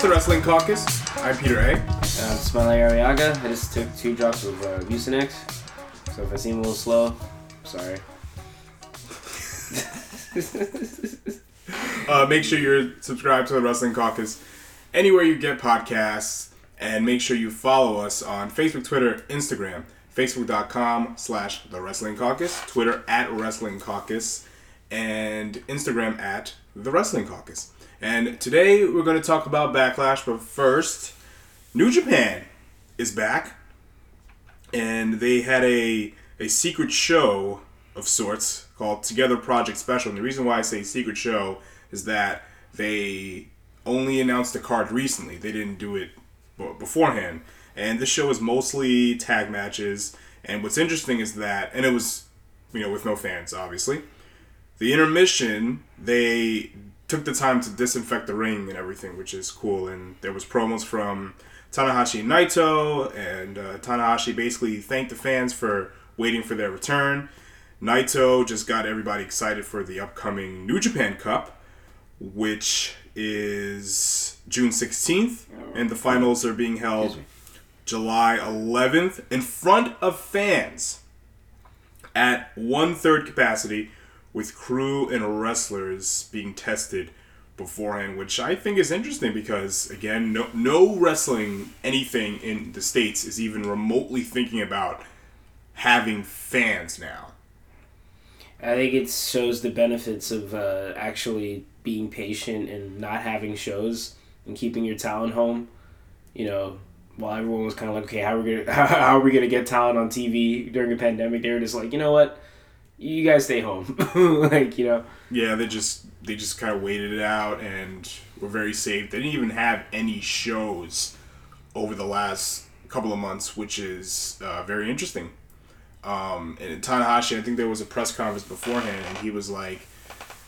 Mr. Wrestling Caucus. I'm Peter A. Um, Smiley Arriaga. I just took two drops of uh, Mucinex. So if I seem a little slow, sorry. Uh, make sure you're subscribed to the Wrestling Caucus anywhere you get podcasts, and make sure you follow us on Facebook, Twitter, Instagram. Facebook.com slash The Wrestling Caucus, Twitter at Wrestling Caucus, and Instagram at The Wrestling Caucus. And today we're going to talk about Backlash, but first, New Japan is back, and they had a, a secret show of sorts called Together Project Special. And the reason why I say secret show is that they only announced the card recently. They didn't do it beforehand. And this show is mostly tag matches. And what's interesting is that, and it was, you know, with no fans, obviously. The intermission, they took the time to disinfect the ring and everything, which is cool. And there was promos from Tanahashi and Naito, and uh, Tanahashi basically thanked the fans for waiting for their return. Naito just got everybody excited for the upcoming New Japan Cup, which is June 16th, and the finals are being held July 11th in front of fans at one third capacity, with crew and wrestlers being tested beforehand, which I think is interesting because again, no no wrestling anything in the states is even remotely thinking about having fans now. I think it shows the benefits of uh, actually being patient and not having shows and keeping your talent home. You know, while everyone was kind of like, okay, how are we gonna how are we gonna get talent on TV during a pandemic? They were just like, you know what, you guys stay home, like you know. Yeah, they just they just kind of waited it out and were very safe. They didn't even have any shows over the last couple of months, which is uh, very interesting. Um, and Tanahashi, I think there was a press conference beforehand, and he was like,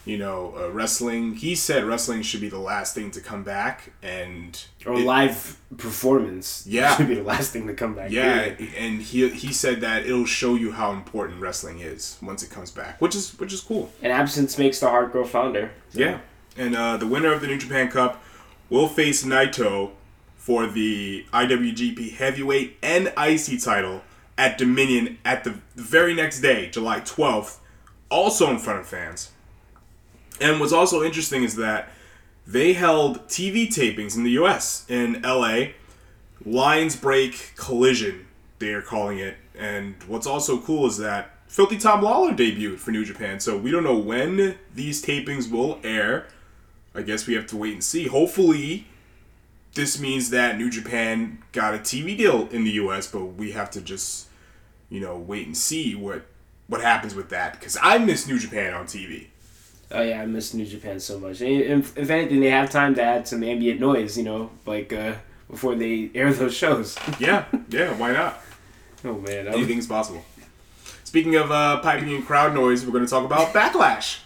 you know, uh, wrestling. He said wrestling should be the last thing to come back, and Or it- live performance. Yeah. should be the last thing to come back. yeah, period. and he he said that it'll show you how important wrestling is once it comes back, which is which is cool. And absence makes the heart grow fonder. So, Yeah. And uh, the winner of the New Japan Cup will face Naito for the IWGP Heavyweight and IC title at Dominion at the very next day, July 12th, also in front of fans. And what's also interesting is that they held TV tapings in the US, in LA. Lions Break Collision, they are calling it. And what's also cool is that Filthy Tom Lawlor debuted for New Japan. So we don't know when these tapings will air. I guess we have to wait and see. Hopefully, this means that New Japan got a TV deal in the US, but we have to just, you know, wait and see what what happens with that. Because I miss New Japan on TV. Oh yeah, I miss New Japan so much. And if, if anything, they have time to add some ambient noise, you know, like uh, before they air those shows. Yeah, yeah, why not? oh man, was- Anything's possible. Speaking of uh, piping and crowd noise, we're going to talk about Backlash.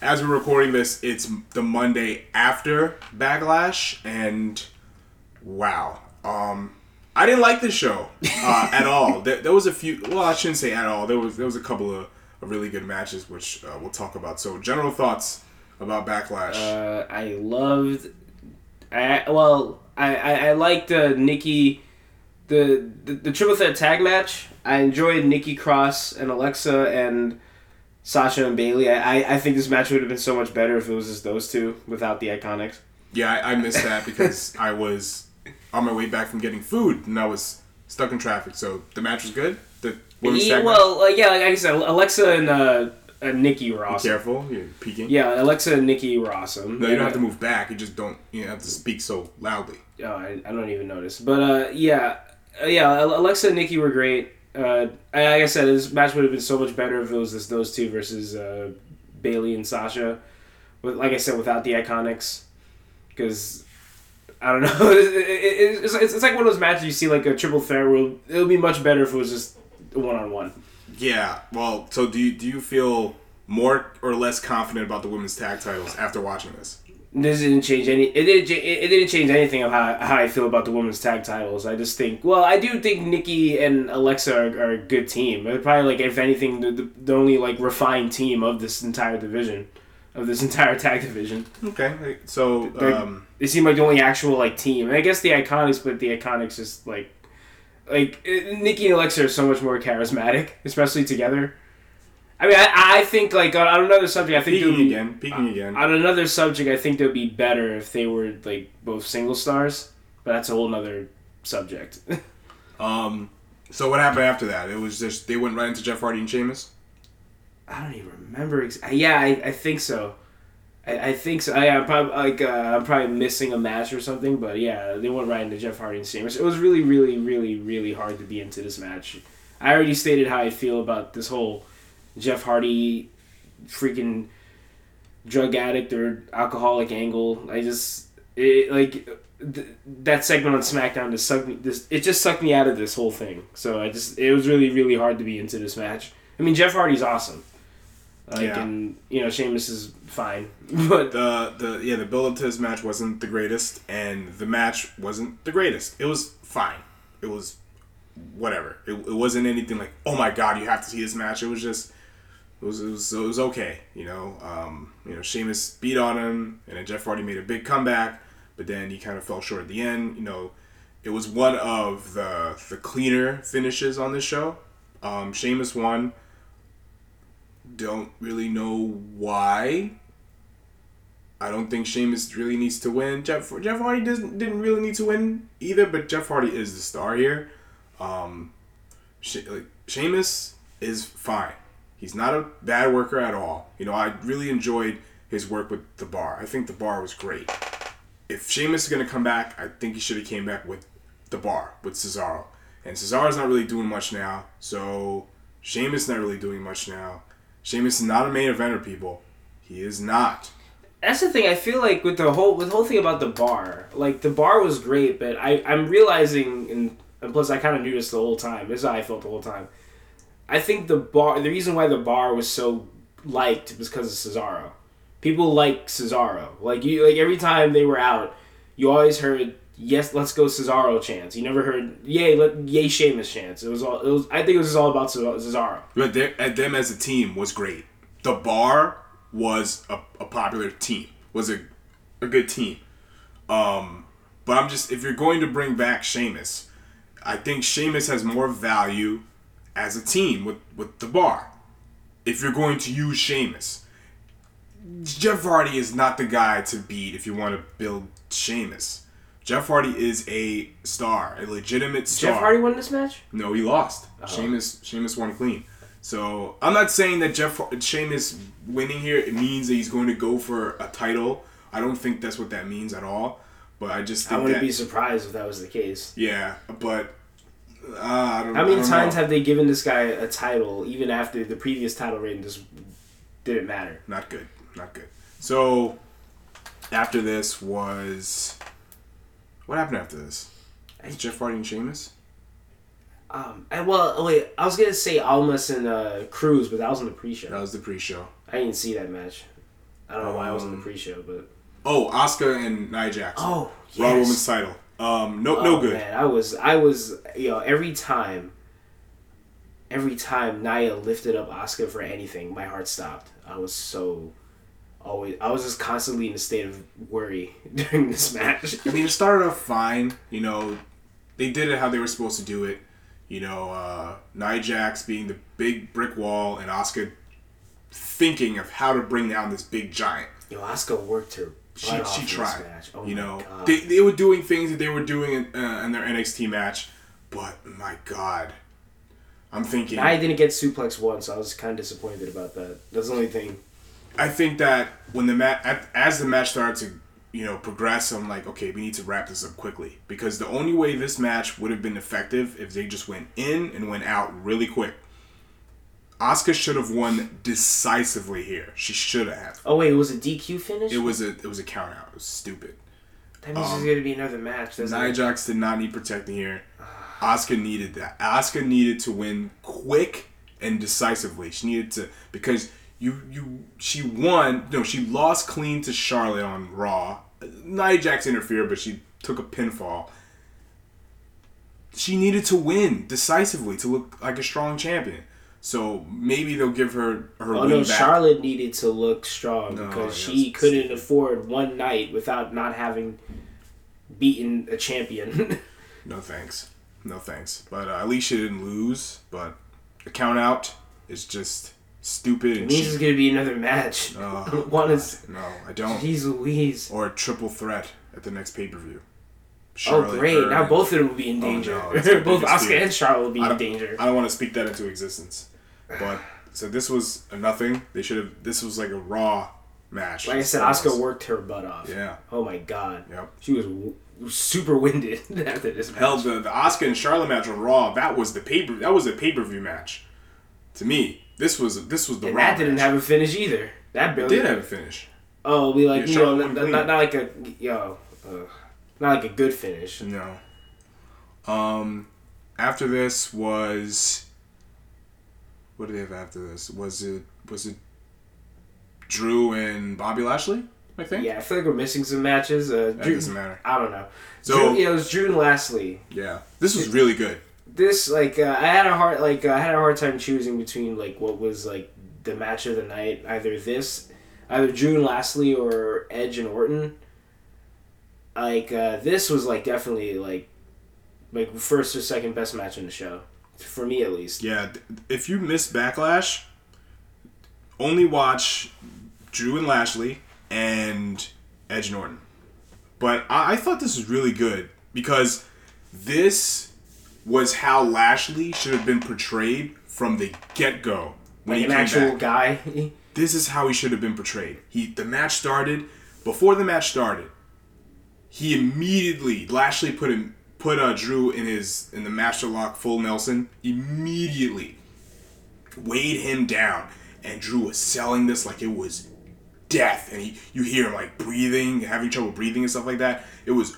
As we're recording this, it's the Monday after Backlash, and wow, um, I didn't like this show uh, at all. There, there was a few. Well, I shouldn't say at all. There was there was a couple of really good matches, which uh, we'll talk about. So, general thoughts about Backlash. uh, I loved. I well, I I, I liked uh, Nikki, the, the the triple threat tag match. I enjoyed Nikki Cross and Alexa and Sasha and Bayley. I, I, I think this match would have been so much better if it was just those two without the Iconics. Yeah, I, I missed that because I was on my way back from getting food and I was stuck in traffic. So the match was good. Yeah, well, like, yeah, like I said, Alexa and uh, uh, Nikki were awesome. Careful, you're peeking. Yeah, Alexa and Nikki were awesome. No, you don't have to move back. You just don't. You have to speak so loudly. uh, Oh, I, I don't even notice. But uh, yeah, uh, yeah, Alexa and Nikki were great. Uh, I- like I said, this match would have been so much better if it was just those two versus uh, Bayley and Sasha. With like I said, without the Iconics, because I don't know, it, it, it's, it's, it's like one of those matches you see like a triple threat where it would be much better if it was just one on one. Yeah. Well, so do you do you feel more or less confident about the women's tag titles after watching this? This didn't change any. It didn't. It, didn't change anything of how, how I feel about the women's tag titles. I just think. Well, I do think Nikki and Alexa are, are a good team. They're probably like, if anything, the, the, the only like refined team of this entire division. of this entire tag division. Okay, so um, They seem like the only actual like team. And I guess the Iconics, but the Iconics just like like Nikki and Alexa are so much more charismatic, especially together. I mean, I, I think like on, on another subject, I think would be again, peeking again. on another subject. I think it would be better if they were like both single stars, but that's a whole nother subject. Um, so what happened after that? It was just they went right into Jeff Hardy and Sheamus. I don't even remember. Ex- yeah, I, I think so. I, I think so. I, I'm probably like uh, I'm probably missing a match or something, but yeah, they went right into Jeff Hardy and Sheamus. It was really, really, really, really hard to be into this match. I already stated how I feel about this whole Jeff Hardy freaking drug addict or alcoholic angle. I just it, like th- that segment on SmackDown just sucked me. This it just sucked me out of this whole thing. So I just it was really, really hard to be into this match. I mean, Jeff Hardy's awesome. Like, Yeah. and you know, Sheamus is fine, but The the yeah the build up to this match wasn't the greatest, and the match wasn't the greatest. It was fine. It was whatever. It, it wasn't anything like oh my god you have to see this match. It was just it was it was, it was okay. You know um, you know Sheamus beat on him, and then Jeff Hardy made a big comeback, but then he kind of fell short at the end. You know it was one of the the cleaner finishes on this show. Um, Sheamus won. Don't really know why. I don't think Sheamus really needs to win. Jeff Jeff Hardy doesn't didn't really need to win either, but Jeff Hardy is the star here. Um, she, like Sheamus is fine. He's not a bad worker at all. You know, I really enjoyed his work with the bar. I think the bar was great. If Sheamus is gonna come back, I think he should have came back with the bar with Cesaro. And Cesaro's not really doing much now, so Sheamus not really doing much now. Sheamus is not a main eventer, people. He is not. that's the thing. I feel like with the whole with the whole thing about the bar, like the bar was great, but I I'm realizing, and, and plus I kind of knew this the whole time. This is how I felt the whole time. I think the bar, the reason why the bar was so liked was because of Cesaro. People like Cesaro. Like you, like every time they were out, you always heard yes, let's go Cesaro chance. You never heard yay, let yay Sheamus chance. It was all. It was. I think it was all about Cesaro. But at them as a team was great. The bar was a, a popular team. Was a a good team. Um, but I'm just if you're going to bring back Sheamus, I think Sheamus has more value as a team with with the bar. If you're going to use Sheamus, Jeff Hardy is not the guy to beat if you want to build Sheamus. Jeff Hardy is a star, a legitimate star. Jeff Hardy won this match. No, he lost. Oh. Sheamus Sheamus won clean. So I'm not saying that Jeff Sheamus winning here it means that he's going to go for a title. I don't think that's what that means at all. But I just I wouldn't that be surprised if that was the case. yeah. But uh, I don't. How many don't times know. have they given this guy a title even after the previous title reign just didn't matter? not good, not good. So after this was what happened after this? Was Jeff Hardy and Sheamus? Um, and well, wait, I was gonna say Almas and uh, Cruz, but that was in the pre-show. That was the pre-show. I didn't see that match. I don't know why I was in the Um, pre-show, but Oh, Asuka and Nia Jax. oh, yes. Raw. Women's title. Um, no, Oh, no good. Man, I was, I was, you know, every time, every time Nia lifted up Asuka for anything, my heart stopped. I was so always, I was just constantly in a state of worry during this match. I mean, it started off fine. You know, they did it how they were supposed to do it. You know, uh, Nia Jax being the big brick wall and Asuka thinking of how to bring down this big giant. Yo, Asuka worked her. She, she tried. Oh you know, God. they, they were doing things that they were doing in, uh, in their NXT match, but my God, I'm thinking. I didn't get suplex once, so I was kind of disappointed about that. That's the only thing. I think that when the match, as the match started to, you know, progress, I'm like, okay, we need to wrap this up quickly because the only way this match would have been effective if they just went in and went out really quick. Asuka should have won decisively here. She should have. Oh wait, it was a DQ finish. It was a it was a count out. It was stupid. that means there's um, gonna be another match. doesn't Nia it? Jax did not need protecting here. Asuka needed that. Asuka needed to win quick and decisively. She needed to because you you she won. No, she lost clean to Charlotte on Raw. Nia Jax interfered, but she took a pinfall. She needed to win decisively to look like a strong champion. So maybe they'll give her her Oh win no, back. Charlotte needed to look strong No, because she couldn't afford one night without not having beaten a champion. No thanks. No thanks. But uh, at least she didn't lose. But the count out is just stupid and means cheap. gonna be another match. Oh, One is No, I don't. Jeez Louise. Or a triple threat at the next pay per view. Oh great! Now both of them will be in oh, danger. no, both Asuka and Charlotte will be in danger. I don't want to speak that into existence. But so this was a nothing. They should have. This was like a raw match. Like I said, That's what it Asuka worked her butt off. Yeah. Oh my god. Yep. She was w- super winded after this match. Hell, the, the Asuka and Charlotte match on Raw. That was the paper. That was a pay per view match. To me, this was this was the and that didn't have a finish either. That barely did have a finish. Oh, we like Yeah, you know, not, not, not like a yo, ugh. not like a good finish. No. Um, after this was. What did they have after this? Was it was it Drew and Bobby Lashley? I think. Yeah, I feel like we're missing some matches. Uh, That Drew, doesn't matter. I don't know. So- Drew, yeah, it was Drew and Lashley. Yeah, this was really good. This like uh, I had a hard like uh, I had a hard time choosing between like what was like the match of the night. Either this, either Drew and Lashley or Edge and Orton. Like uh, this was like definitely like like first or second best match in the show for me at least. Yeah, if you miss Backlash, only watch Drew and Lashley and Edge and Orton. But I, I thought this was really good because this was how Lashley should have been portrayed from the get go when Like an actual back. guy. This is how he should have been portrayed. He the match started before the match started. He immediately Lashley put him put uh, Drew in his in the master lock full Nelson immediately weighed him down and Drew was selling this like it was death and he you hear him like breathing having trouble breathing and stuff like that it was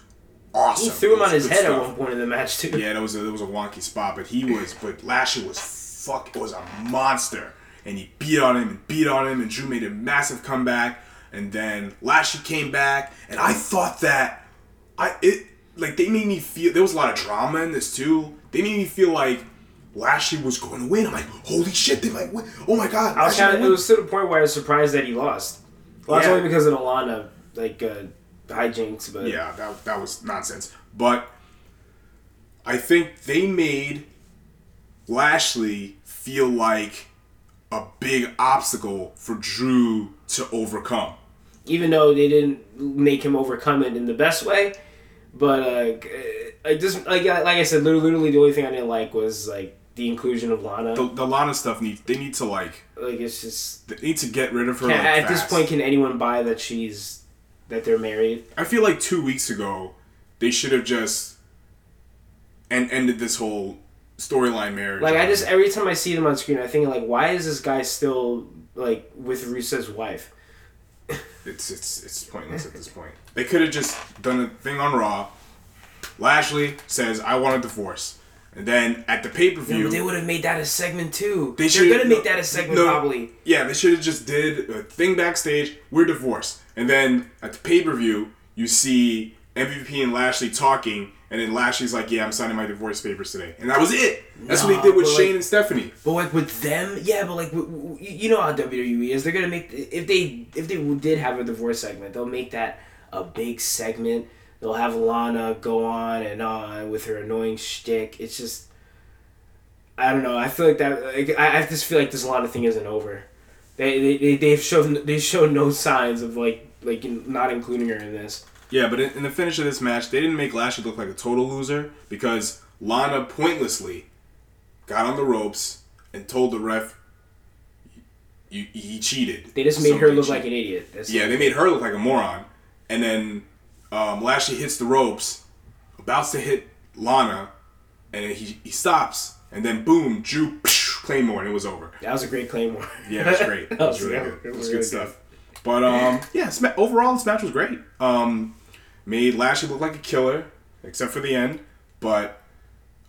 awesome He threw him on his head at one point in the match too. Yeah, that was a, that was a wonky spot, but he was, but Lashley was fuck, was a monster, and he beat on him and beat on him, and Drew made a massive comeback, and then Lashley came back, and I thought that, I it like they made me feel there was a lot of drama in this too. They made me feel like Lashley was going to win. I'm like, holy shit, they might win. Oh my god, I was kind of, It was to the point where I was surprised that he lost. Well, that's Yeah. only because of Alana, like uh, hijinks. But Yeah, that, that was nonsense. But I think they made Lashley feel like a big obstacle for Drew to overcome. even though they didn't make him overcome it in the best way, but uh, I just like like I said, literally, literally the only thing I didn't like was like the inclusion of Lana. The, the Lana stuff needs they need to like like it's just they need to get rid of her. can, like, at this point, can anyone buy that she's that they're married? I feel like two weeks ago they should have just and ended this whole storyline marriage. Like I just every time I see them on screen, I think like, why is this guy still like with Rusev's wife? It's it's it's pointless at this point. They could have just done a thing on Raw. Lashley says, "I want a divorce," and then at the pay per view, They would have made that a segment too. They are should- gonna make that a segment no. probably. yeah, they should have just did a thing backstage. We're divorced, and then at the pay per view, you see MVP and Lashley talking, and then Lashley's like, "Yeah, I'm signing my divorce papers today," and that was it. That's what they did with but, like- Shane and Stephanie. But like with them, yeah. But like you know how WWE is. They're gonna make if they if they did have a divorce segment, they'll make that a big segment. They'll have Lana go on and on with her annoying shtick. It's just I don't know. I feel like that. Like, I, I just feel like this Lana thing isn't over. They they they they've shown they showed no signs of like like not including her in this. Yeah, but in, the finish of this match, they didn't make Lashley look like a total loser because Lana pointlessly got on the ropes and told the ref you, he cheated. They just made her look cheated. like an idiot. That's Yeah, they made her look like a moron. And then um, Lashley hits the ropes, about to hit Lana, and then he, he stops. And then boom, Drew Claymore, and it was over. that was a great claymore. Yeah, it was great. It was really good. It was really good stuff. But um, yeah, overall this match was great. Um, made Lashley look like a killer, except for the end. But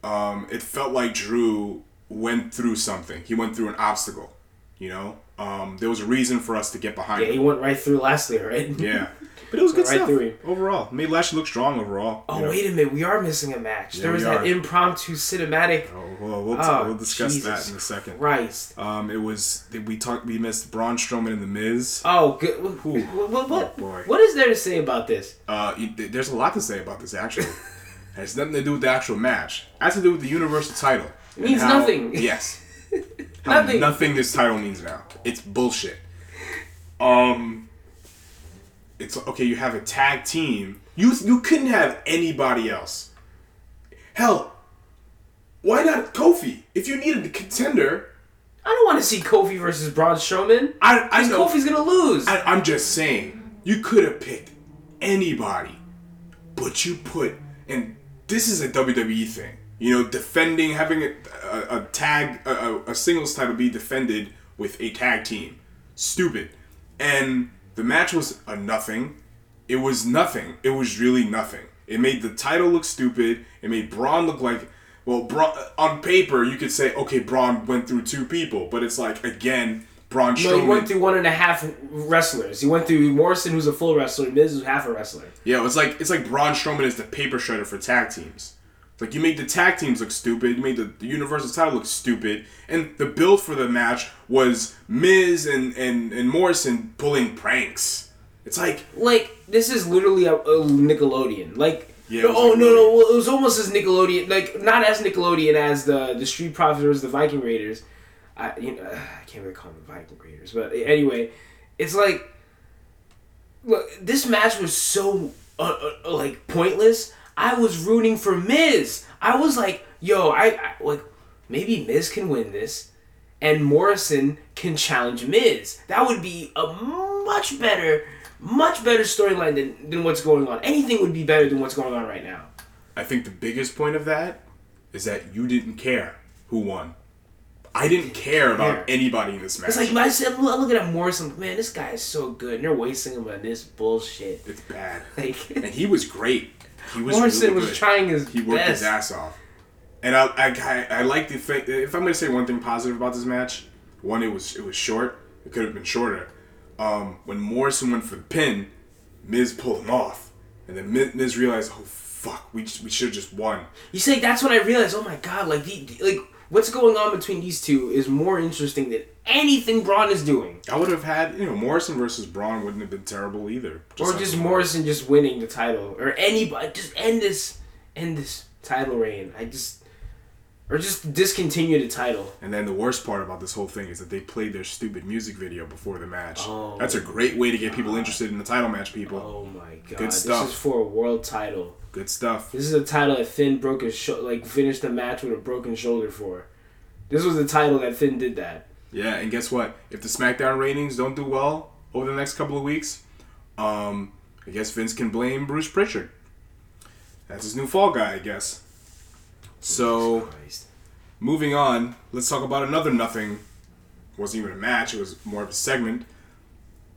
um, it felt like Drew went through something. He went through an obstacle, You know, um, there was a reason for us to get behind. Yeah, him. he went right through Lashley, right? Yeah, but it was good Right stuff through him. overall. Made Lashley look strong overall. Oh you know? wait a minute, we are missing a match. Yeah, there was that are. impromptu cinematic. Oh, well, we'll, Oh, we'll discuss that in a second. Christ. Um, it was we talked. We missed Braun Strowman and the Miz. Oh, good. What, what, what, Oh, what is there to say about this? Uh, there's a lot to say about this actually. it has nothing to do with the actual match. It has to do with the Universal title. It means how- nothing. Yes. How Nothing. Nothing. This title means now. It's bullshit. Um. It's okay. You have a tag team. You you couldn't have anybody else. Hell, why not Kofi? If you needed a contender, I don't want to see Kofi versus Braun Strowman. I I know. Kofi's gonna lose. I, I'm just saying, you could have picked anybody, but you put, and this is a WWE thing. You know, defending, having a, a, a tag, a, a- singles title be defended with a tag team. Stupid. And the match was a nothing. It was nothing. It was really nothing. It made the title look stupid. It made Braun look like, well, Braun, on paper, you could say, okay, Braun went through two people, but it's like, again, Braun no, Strowman. he went through one and a half wrestlers. He went through Morrison, who's a full wrestler, Miz, who's half a wrestler. Yeah, it's like it's like Braun Strowman is the paper shredder for tag teams. Like you made the tag teams look stupid, you made the, the Universal title look stupid, and the build for the match was Miz and, and, and Morrison pulling pranks. It's like Like this is literally a, a Nickelodeon. Like. Yeah, oh no no! Well, it was almost as Nickelodeon, like not as Nickelodeon as the the Street Profits versus the Viking Raiders. I you know I can't really call them the Viking Raiders, but anyway, it's like look, this match was so uh, uh, like pointless. I was rooting for Miz. I was like, yo, I, I like maybe Miz can win this, and Morrison can challenge Miz. That would be a much better, much better storyline than than what's going on. Anything would be better than what's going on right now. I think the biggest point of that is that you didn't care who won. I didn't care about anybody in this match. It's like I said, I'm looking at Morrison. Man, this guy is so good, and they're wasting him on this bullshit. it's bad. Like And he was great. He was Morrison really was good. trying his He worked best. his ass off. And I, I, I, I like the fact if I'm gonna say one thing positive about this match, one it was it was short. It could have been shorter. Um, when Morrison went for the pin, Miz pulled him off, and then Miz, Miz realized, oh fuck, we just, we should have just won. You say that's when I realized, oh my god, like the, like what's going on between these two is more interesting than anything Braun is doing, I would have had you know Morrison versus Braun wouldn't have been terrible either. or just Morrison just winning the title, or anybody just end this end this title reign. I just or just discontinue the title. And then the worst part about this whole thing is that they played their stupid music video before the match. Oh. That's a great way to get people interested in the title match, people. Oh my god, Good stuff. this is for a world title. Good stuff. This is a title that Finn broke his sho- like finished the match with a broken shoulder for. This was the title that Finn did that. Yeah, and guess what? If the SmackDown ratings don't do well over the next couple of weeks, um, I guess Vince can blame Bruce Pritchard. That's his new fall guy, I guess. So, moving on, let's talk about another nothing. wasn't even a match; it was more of a segment.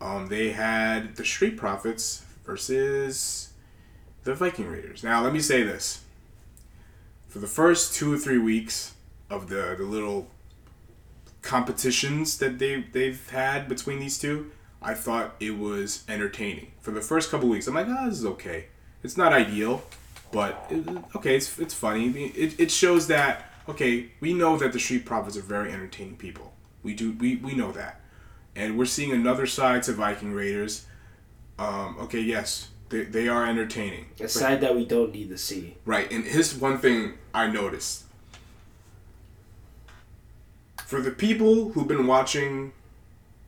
Um, they had the Street Profits versus the Viking Raiders. Now, let me say this: for the first two or three weeks of the the little competitions that they they've had between these two, I thought it was entertaining. For the first couple weeks, I'm like, oh, this is okay. It's not ideal, but it, okay, it's it's funny. It, it shows that okay, we know that the Street Profits are very entertaining people. We do we, we know that, and we're seeing another side to Viking Raiders. Um, okay, yes, they, they are entertaining. A side that we don't need to see. Right, and here's one thing I noticed. For the people who've been watching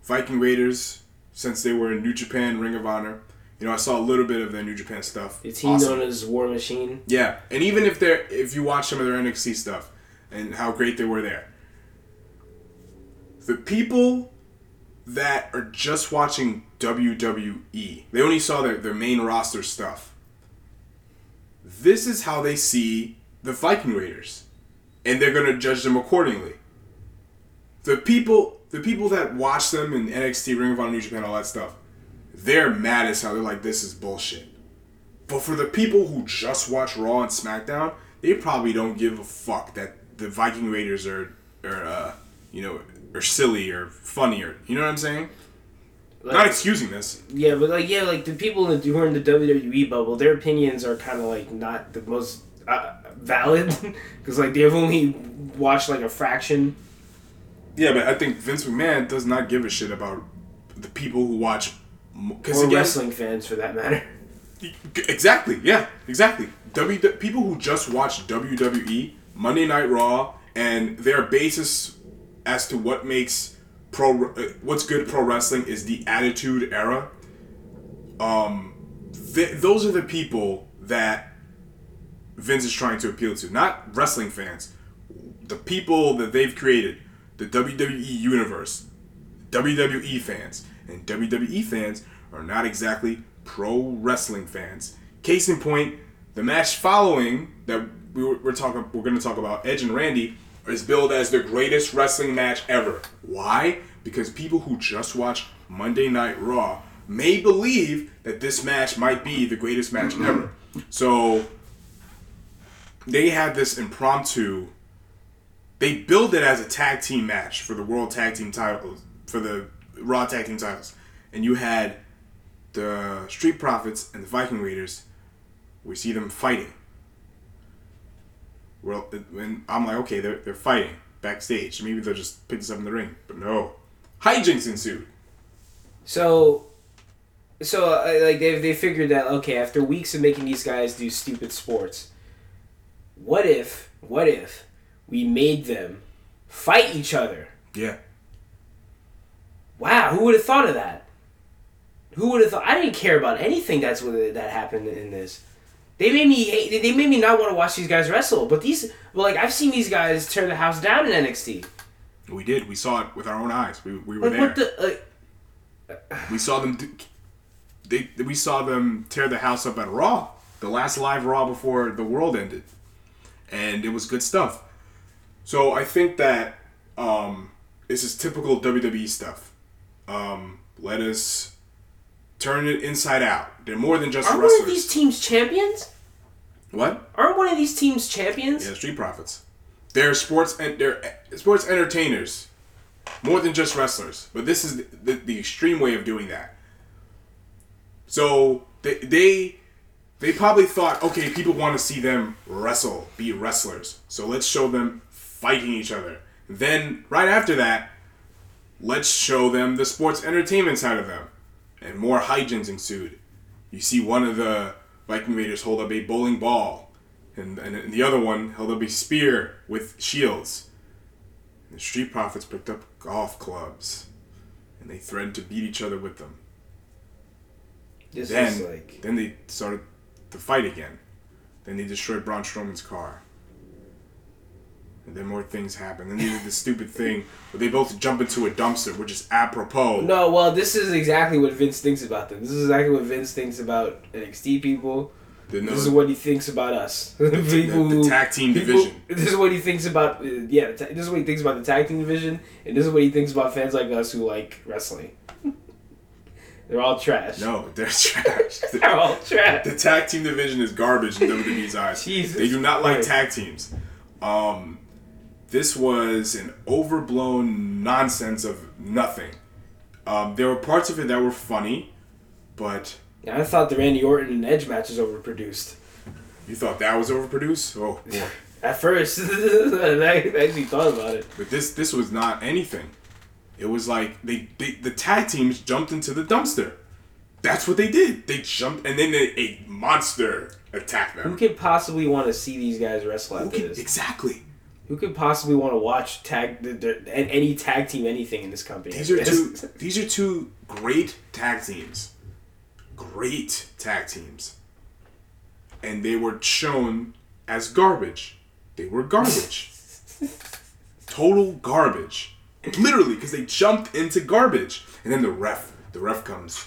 Viking Raiders since they were in New Japan, Ring of Honor, you know, I saw a little bit of their New Japan stuff. The team Awesome. known as War Machine. Yeah, and even if they're if you watch some of their NXT stuff and how great they were there, the people that are just watching WWE, they only saw their, their main roster stuff. This is how they see the Viking Raiders, and they're gonna judge them accordingly. The people, the people that watch them in NXT, Ring of Honor, New Japan, all that stuff, they're mad as hell. They're like, "This is bullshit." But for the people who just watch Raw and SmackDown, they probably don't give a fuck that the Viking Raiders are, are uh, you know, are silly or funnier. You know what I'm saying? Like, Not excusing this. yeah, but like yeah, like the people who are in the WWE bubble, their opinions are kind of like not the most uh, valid because like they've only watched like a fraction. Yeah, but I think Vince McMahon does not give a shit about the people who watch. Because Or wrestling fans, for that matter. Exactly. Yeah. Exactly. W people who just watch WWE Monday Night Raw and their basis as to what makes pro uh, what's good pro wrestling is the Attitude Era. Um, th- those are the people that Vince is trying to appeal to, not wrestling fans. The people that they've created, the WWE universe, WWE fans, and WWE fans are not exactly pro wrestling fans. Case in point, the match following that we were, we're talking, we're going to talk about Edge and Randy is billed as the greatest wrestling match ever. Why? Because people who just watch Monday Night Raw may believe that this match might be the greatest match ever. So they had this impromptu. They build it as a tag team match for the World Tag Team titles, for the Raw Tag Team titles, and you had the Street Profits and the Viking Raiders. We see them fighting. Well, and I'm like, okay, they're, they're fighting backstage. Maybe they'll just pick this up in the ring, but no, hijinks ensued. So, so uh, like they they figured that okay, after weeks of making these guys do stupid sports, what if what if we made them fight each other? Yeah, Wow, who would have thought of that? Who would have thought? I didn't care about anything that's what that happened in this. They made me hate, they made me not want to watch these guys wrestle. But these, well, like I've seen these guys tear the house down in NXT. we did. We saw it with our own eyes. We, we were Like there. what the? Like, We saw them. Do, they we saw them tear the house up at Raw, the last live Raw before the world ended, and it was good stuff. So I think that um, this is typical WWE stuff. Um, let us turn it inside out. They're more than just aren't one of these teams champions? what? Aren't one of these teams champions? Yeah, Street Profits. They're sports and they're sports entertainers, more than just wrestlers. But this is the, the, the extreme way of doing that. So they, they they probably thought, okay, people want to see them wrestle, be wrestlers. So let's show them fighting each other. Then right after that, let's show them the sports entertainment side of them, and more hijinks ensued. You see one of the Viking Raiders hold up a bowling ball, and, and the other one held up a spear with shields. And the Street Profits picked up golf clubs, and they threatened to beat each other with them. This Then, is like then they started to fight again. Then they destroyed Braun Strowman's car. And then more things happened. Then they did this stupid thing where they both jump into a dumpster, which is apropos. no. Well, this is exactly what Vince thinks about them. This is exactly what Vince thinks about NXT people. The, no, This is what he thinks about us. the, People the who- tag team people- division. This is what he thinks about. Uh, yeah, ta- this is what he thinks about the tag team division, and this is what he thinks about fans like us who like wrestling. They're all trash. No, they're trash. They're all trash. the tag team division is garbage in WWE's eyes. Jesus they do not like Christ. tag teams. Um, this was an overblown nonsense of nothing. Um, there were parts of it that were funny, but Yeah, I thought the Randy Orton and Edge match was overproduced. you thought that was overproduced. Oh boy. At first, I actually thought about it. But this this was not anything. It was like they, they the tag teams jumped into the dumpster. That's what they did. They jumped and then they, a monster attacked them. Who could possibly want to see these guys wrestle Who after this? exactly. Who could possibly want to watch tag the, the, any tag team anything in this company? These are two these are two great tag teams. Great tag teams. And they were shown as garbage. They were garbage. Total garbage. Literally, because they jumped into garbage. And then the ref, the ref comes.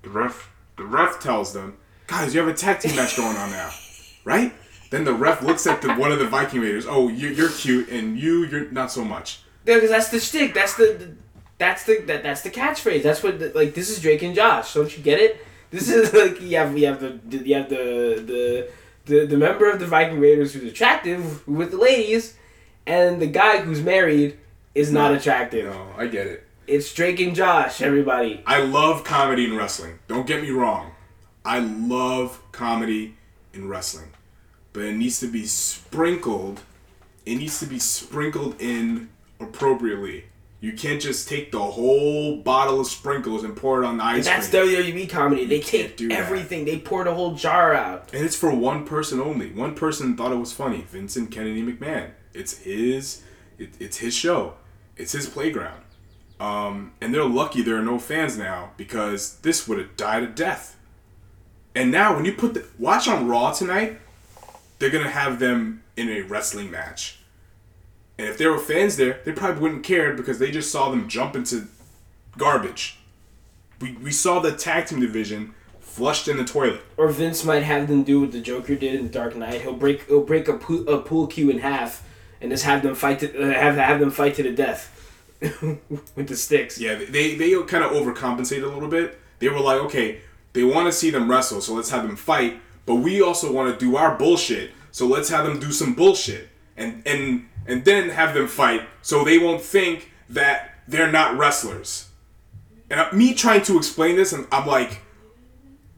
The ref, the ref tells them, guys, you have a tag team match going on now, right? Then the ref looks at the one of the Viking Raiders. Oh, you're, you're cute, and you, you're not so much. Yeah, because that's the shtick. That's the, that's the that, that's the catchphrase. That's what the, like. This is Drake and Josh. Don't you get it? This is like you have you have the, you have the the the the member of the Viking Raiders who's attractive with the ladies, and the guy who's married is not attractive. No, I get it. It's Drake and Josh, everybody. I love comedy and wrestling. Don't get me wrong. I love comedy and wrestling. But it needs to be sprinkled. It needs to be sprinkled in appropriately. You can't just take the whole bottle of sprinkles and pour it on the ice That's cream. WWE comedy. They take do that. everything. They pour the whole jar out. And it's for one person only. One person thought it was funny. Vincent Kennedy McMahon. It's his. It, it's his show. It's his playground. Um, and they're lucky there are no fans now because this would have died a death. And now when you put the watch on Raw tonight, they're gonna have them in a wrestling match. And if there were fans there, they probably wouldn't care because they just saw them jump into garbage. We, we saw the tag team division flushed in the toilet. Or Vince might have them do what the Joker did in Dark Knight. He'll break he'll break a pool, a pool cue in half and just have them fight to uh, have have them fight to the death with the sticks. Yeah, they they kind of overcompensated a little bit. They were like, okay, they want to see them wrestle, so let's have them fight. But we also want to do our bullshit, so let's have them do some bullshit, and and and then have them fight, so they won't think that they're not wrestlers. And me trying to explain this, and I'm like,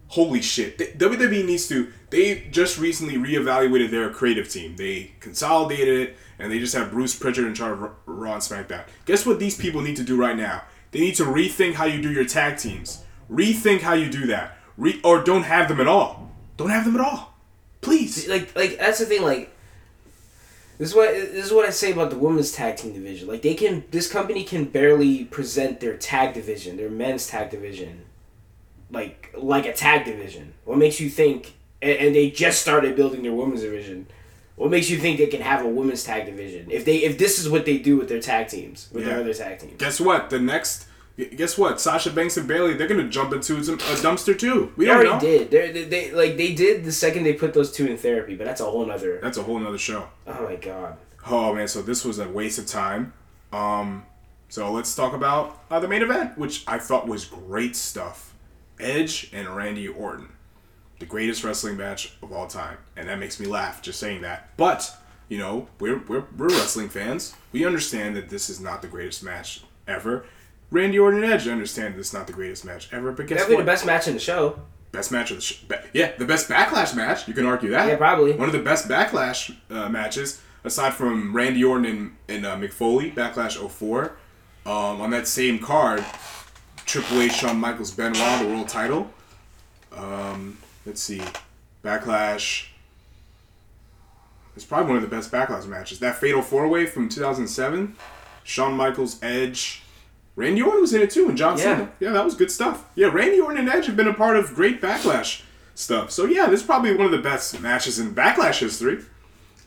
holy shit, WWE needs to. They just recently reevaluated their creative team. They consolidated it, and they just have Bruce Pritchard in charge of Raw and SmackDown. Guess what these people need to do right now? They need to rethink how you do your tag teams. Rethink how you do that. Re- or don't have them at all. Don't have them at all. Please. Like like that's the thing. Like this is what this is what I say about the women's tag team division. Like they can this company can barely present their tag division, their men's tag division, like like a tag division. What makes you think? And, and they just started building their women's division. What makes you think they can have a women's tag division if they if this is what they do with their tag teams with their other tag teams? Guess what? The next. Guess what? Sasha Banks and Bayley, they're gonna jump into some, a dumpster too. We They already know. did. They're, they they like they did the second they put those two in therapy, but that's a whole nother. That's a whole nother show. Oh my god. Oh man, so this was a waste of time. Um, so let's talk about uh, the main event, which I thought was great stuff. Edge and Randy Orton, the greatest wrestling match of all time, and that makes me laugh just saying that. But you know, we're we're, we're wrestling fans. We understand that this is not the greatest match ever. Randy Orton and Edge I understand this is not the greatest match ever. But guess Definitely what? the best match in the show. best match of the sh- be- yeah, the best backlash match. You can argue that. Yeah, probably. One of the best backlash uh, matches, aside from Randy Orton and, and uh, Mick Foley, Backlash 04. Um, on that same card, Triple H, Shawn Michaels, Benoit, the world title. Um, let's see, Backlash. It's probably one of the best Backlash matches. That Fatal Four Way from 2007. Shawn Michaels, Edge. Randy Orton was in it too, and John Yeah. Cena. Yeah, that was good stuff. Yeah, Randy Orton and Edge have been a part of great Backlash stuff. So yeah, this is probably one of the best matches in Backlash history.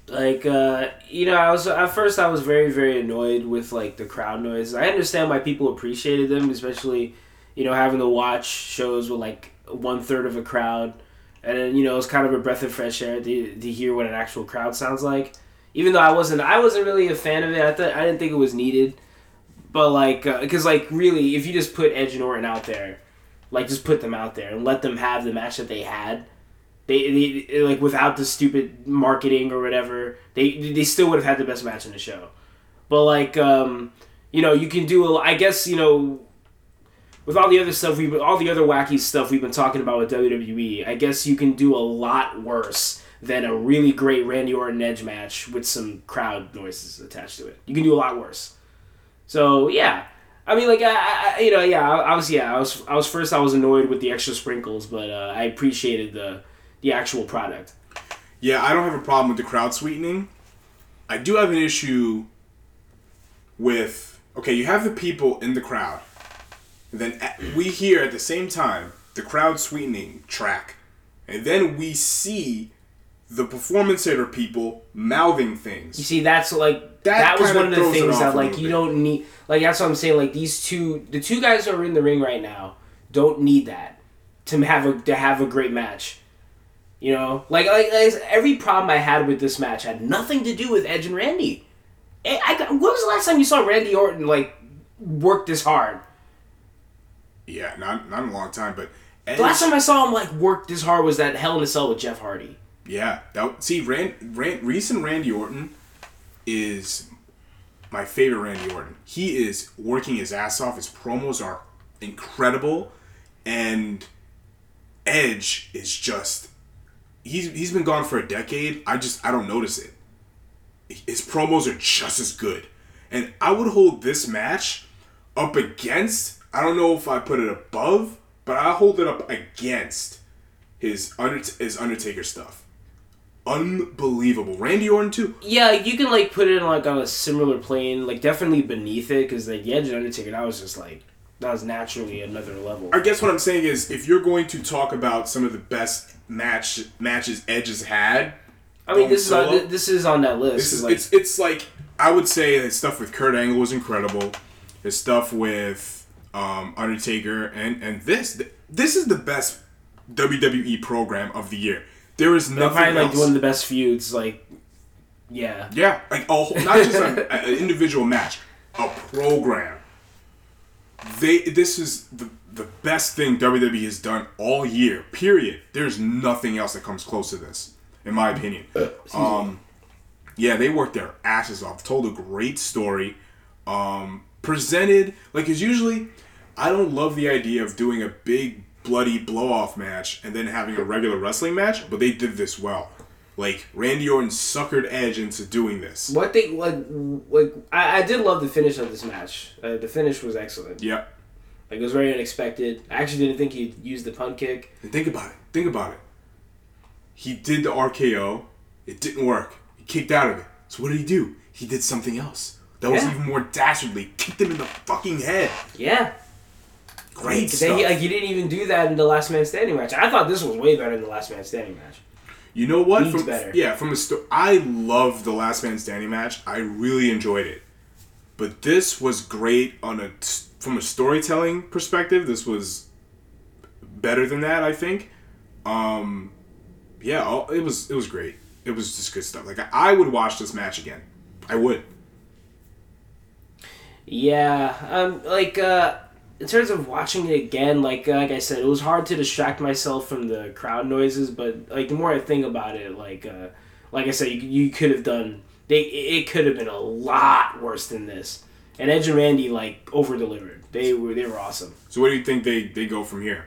Like uh, you know, I was at first I was very very annoyed with like the crowd noise. I understand why people appreciated them, especially you know having to watch shows with like one third of a crowd, and then you know it's kind of a breath of fresh air to, to hear what an actual crowd sounds like. Even though I wasn't, I wasn't really a fan of it. I thought I didn't think it was needed, but like because like really, if you just put Edge and Orton out there, like just put them out there and let them have the match that they had they, they like without the stupid marketing or whatever, they they still would have had the best match in the show. But like, um, you know, you can do. A, I guess you know, with all the other stuff we, all the other wacky stuff we've been talking about with WWE, I guess you can do a lot worse than a really great Randy Orton Edge match with some crowd noises attached to it. You can do a lot worse. So yeah. I mean, like I, I, you know, yeah, I, I was, yeah, I was, I was first, I was annoyed with the extra sprinkles, but uh, I appreciated the, the actual product. Yeah, I don't have a problem with the crowd sweetening. I do have an issue with okay, you have the people in the crowd. And then we hear at the same time the crowd sweetening track. And then we see the performance center people mouthing things. You see, that's like That that, was one of the things that like you bit. don't need. Like that's what I'm saying. Like these two, the two guys who are in the ring right now, don't need that to have a to have a great match. You know, like like, every problem I had with this match had nothing to do with Edge and Randy. I, I got- when was the last time you saw Randy Orton like work this hard? Yeah, not not in a long time, but The last time I saw him like work this hard was that Hell in a Cell with Jeff Hardy. Yeah, that see, Rand, Rand, recent Randy Orton is my favorite Randy Orton. He is working his ass off. His promos are incredible, and Edge is just he's he's been gone for a decade. I just I don't notice it. His promos are just as good, and I would hold this match up against. I don't know if I put it above, but I hold it up against his under his Undertaker stuff. Unbelievable, Randy Orton too. Yeah, you can like put it like on a similar plane, like definitely beneath it, because like yeah, the Edge and Undertaker, that was just like that was naturally another level. I guess what I'm saying is, if you're going to talk about some of the best match matches Edge has had, I mean, this is on, this is on that list. This is like, it's it's like I would say his stuff with Kurt Angle was incredible. His stuff with um, Undertaker and and this this is the best WWE program of the year. There is they're nothing probably like one of the best feuds. Like, yeah, yeah, like a whole, not just a- a- an individual match, a program. They this is the the best thing WWE has done all year. Period. There's nothing else that comes close to this, in my opinion. Um, yeah, they worked their asses off. Told a great story. Um, presented like it's usually. I don't love the idea of doing a big bloody blow off match and then having a regular wrestling match, but they did this well. Like Randy Orton suckered Edge into doing this. what they like, like I, I did love the finish of this match. Uh, the finish was excellent. Yep. Like it was very unexpected. I actually didn't think he'd use the punt kick. And think about it. Think about it. He did the RKO. It didn't work. He kicked out of it. So what did he do? He did something else. That was even more dastardly. Kicked him in the fucking head. Yeah, Great stuff. he, like he didn't even do that in the Last Man Standing match. I thought this was way better than the Last Man Standing match. You know what? From, better. Yeah, from a sto- I love the Last Man Standing match. I really enjoyed it, but this was great on a from a storytelling perspective. This was better than that. I think. Um, yeah, all- it was it was great. It was just good stuff. Like I, I would watch this match again. I would. Yeah, um, like uh, in terms of watching it again, like like I said, it was hard to distract myself from the crowd noises. But like the more I think about it, like uh, like I said, you, you could have done they it could have been a lot worse than this. And Edge and Randy like over delivered. They were they were awesome. So what do you think they they go from here?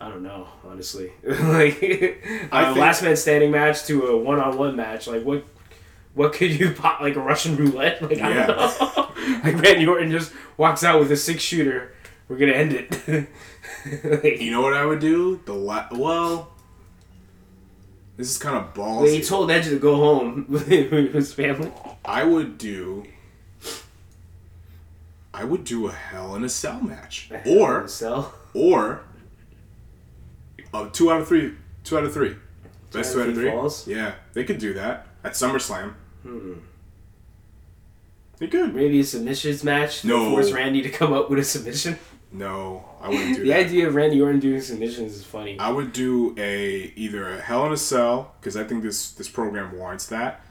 I don't know, honestly. like I a think- last man standing match to a one on one match, like what what could you pop like a Russian roulette? Like I don't know. like Randy Orton just walks out with a six shooter. We're gonna end it. Like, You know what I would do? The la- well, this is kind of when he told Edge to go home with his family. I would do. I would do a Hell in a Cell match, or so or uh, two out of three, two out of three, best two out of three. falls? Yeah, they could do that at SummerSlam. Hmm. They could. maybe a submissions match. to No. force Randy to come up with a submission. No, I wouldn't do that. The that. idea of Randy Orton doing submissions is funny. I would do a either a Hell in a Cell because I think this this program warrants that,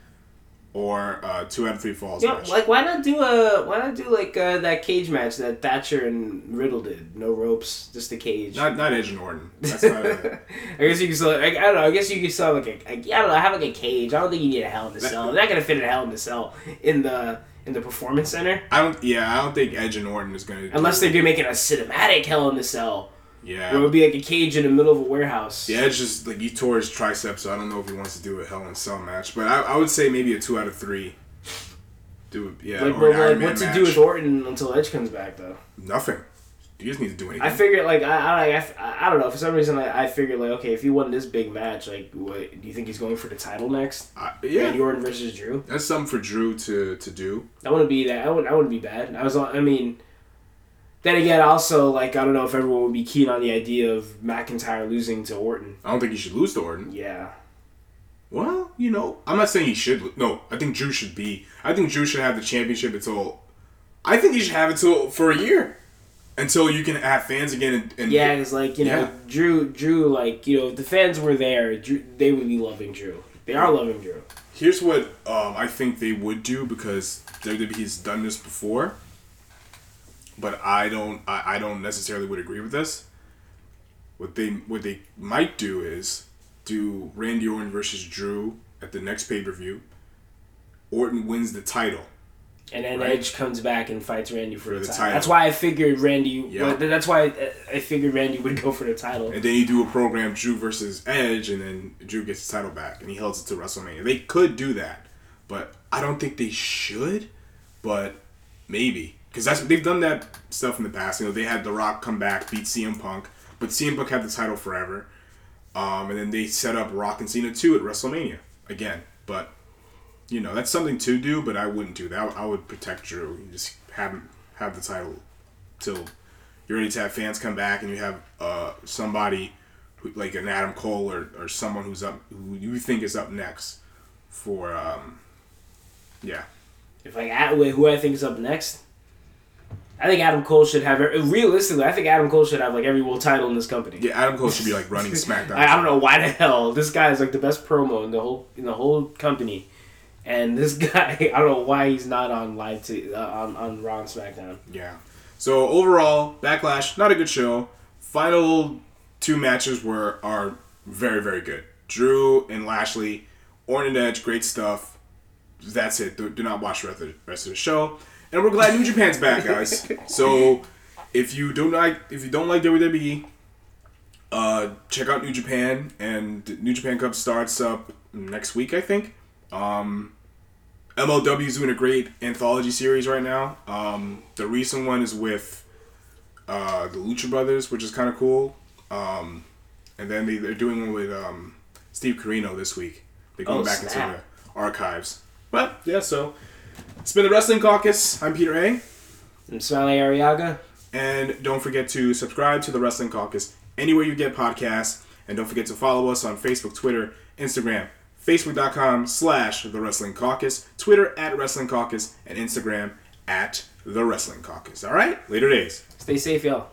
or uh, two out of three falls Yeah, match. like why not do a why not do like uh, that cage match that Thatcher and Riddle did? No ropes, just a cage. Not not Edge and Orton. That's not. A, I guess you can still. I, I don't know. I guess you can still have like a. I, I don't know. Have like a cage. I don't think you need a Hell in a Cell. They're not gonna fit a Hell in a Cell in the in the performance center I don't. Yeah, I don't think Edge and Orton is gonna. unless they're gonna make it a cinematic Hell in the Cell. Yeah. Where it would be like a cage in the middle of a warehouse. Yeah, Edge just like he tore his triceps, so I don't know if he wants to do a Hell in a Cell match. But I, I would say maybe a two out of three. Do yeah. Like, or but, an Iron like what to match. do with Orton until Edge comes back though? Nothing. You just need to do anything. I figured like I I, I, I don't know for some reason I, I figured like okay if he won this big match like what do you think he's going for the title next? Randy yeah, Orton versus Drew. that's something for Drew to to do. That wouldn't be that. I wouldn't. I wouldn't be bad. I was. I mean, then again, also like I don't know if everyone would be keen on the idea of McIntyre losing to Orton. I don't think he should lose to Orton. Yeah. Well, you know, I'm not saying he should. No, I think Drew should be. I think Drew should have the championship until. I think he should have it till for a year, until you can have fans again. And, and Yeah, it's like you know, Yeah. Drew, Drew, like you know, if the fans were there, Drew, they would be loving Drew. They are loving Drew. Here's what um, I think they would do because WWE has done this before, but I don't. I, I don't necessarily would agree with this. What they what they might do is do Randy Orton versus Drew at the next pay per view. Orton wins the title, And then Right. Edge comes back and fights Randy for, For the, the title. title. That's why I figured Randy. Yeah. well, that's why I- I figured Randy would go for the title. And then you do a program Drew versus Edge, and then Drew gets his title back, and he holds it to WrestleMania. They could do that, but I don't think they should. But maybe because that's they've done that stuff in the past. You know, they had The Rock come back, beat CM Punk, but CM Punk had the title forever. Um, and then they set up Rock and Cena two at WrestleMania again. But you know, that's something to do, but I wouldn't do that. I would protect Drew. You just have him have the title till you're ready to have fans come back and you have uh, somebody who, like an Adam Cole or, or someone who's up who you think is up next for um, yeah If like who I think is up next, I think Adam Cole should have. Realistically, I think Adam Cole should have like every world title in this company. yeah Adam Cole should be like running SmackDown. I, I don't know why the hell this guy is like the best promo in the whole in the whole company, and this guy I don't know why he's not on live to uh, on on Raw and SmackDown. Yeah. So overall, Backlash not a good show. Final two matches were are very very good. Drew and Lashley, Orton and Edge, great stuff. That's it. Do, do not watch the rest of the rest of the show. And we're glad New Japan's back, guys. So if you don't like if you don't like WWE, uh, check out New Japan. And New Japan Cup starts up next week, I think. Um, MLW is doing a great anthology series right now. Um, the recent one is with uh, the Lucha Brothers, which is kind of cool. Um, and then they, they're doing one with um, Steve Corino this week. They're going Oh, back snap. into the archives. But yeah, so it's been the Wrestling Caucus. I'm Peter A. I'm Smiley Arriaga. And don't forget to subscribe to the Wrestling Caucus anywhere you get podcasts. And don't forget to follow us on Facebook, Twitter, Instagram, Facebook.com slash The Wrestling Caucus, Twitter at Wrestling Caucus, and Instagram at The Wrestling Caucus. All right? Later days. Stay safe, y'all.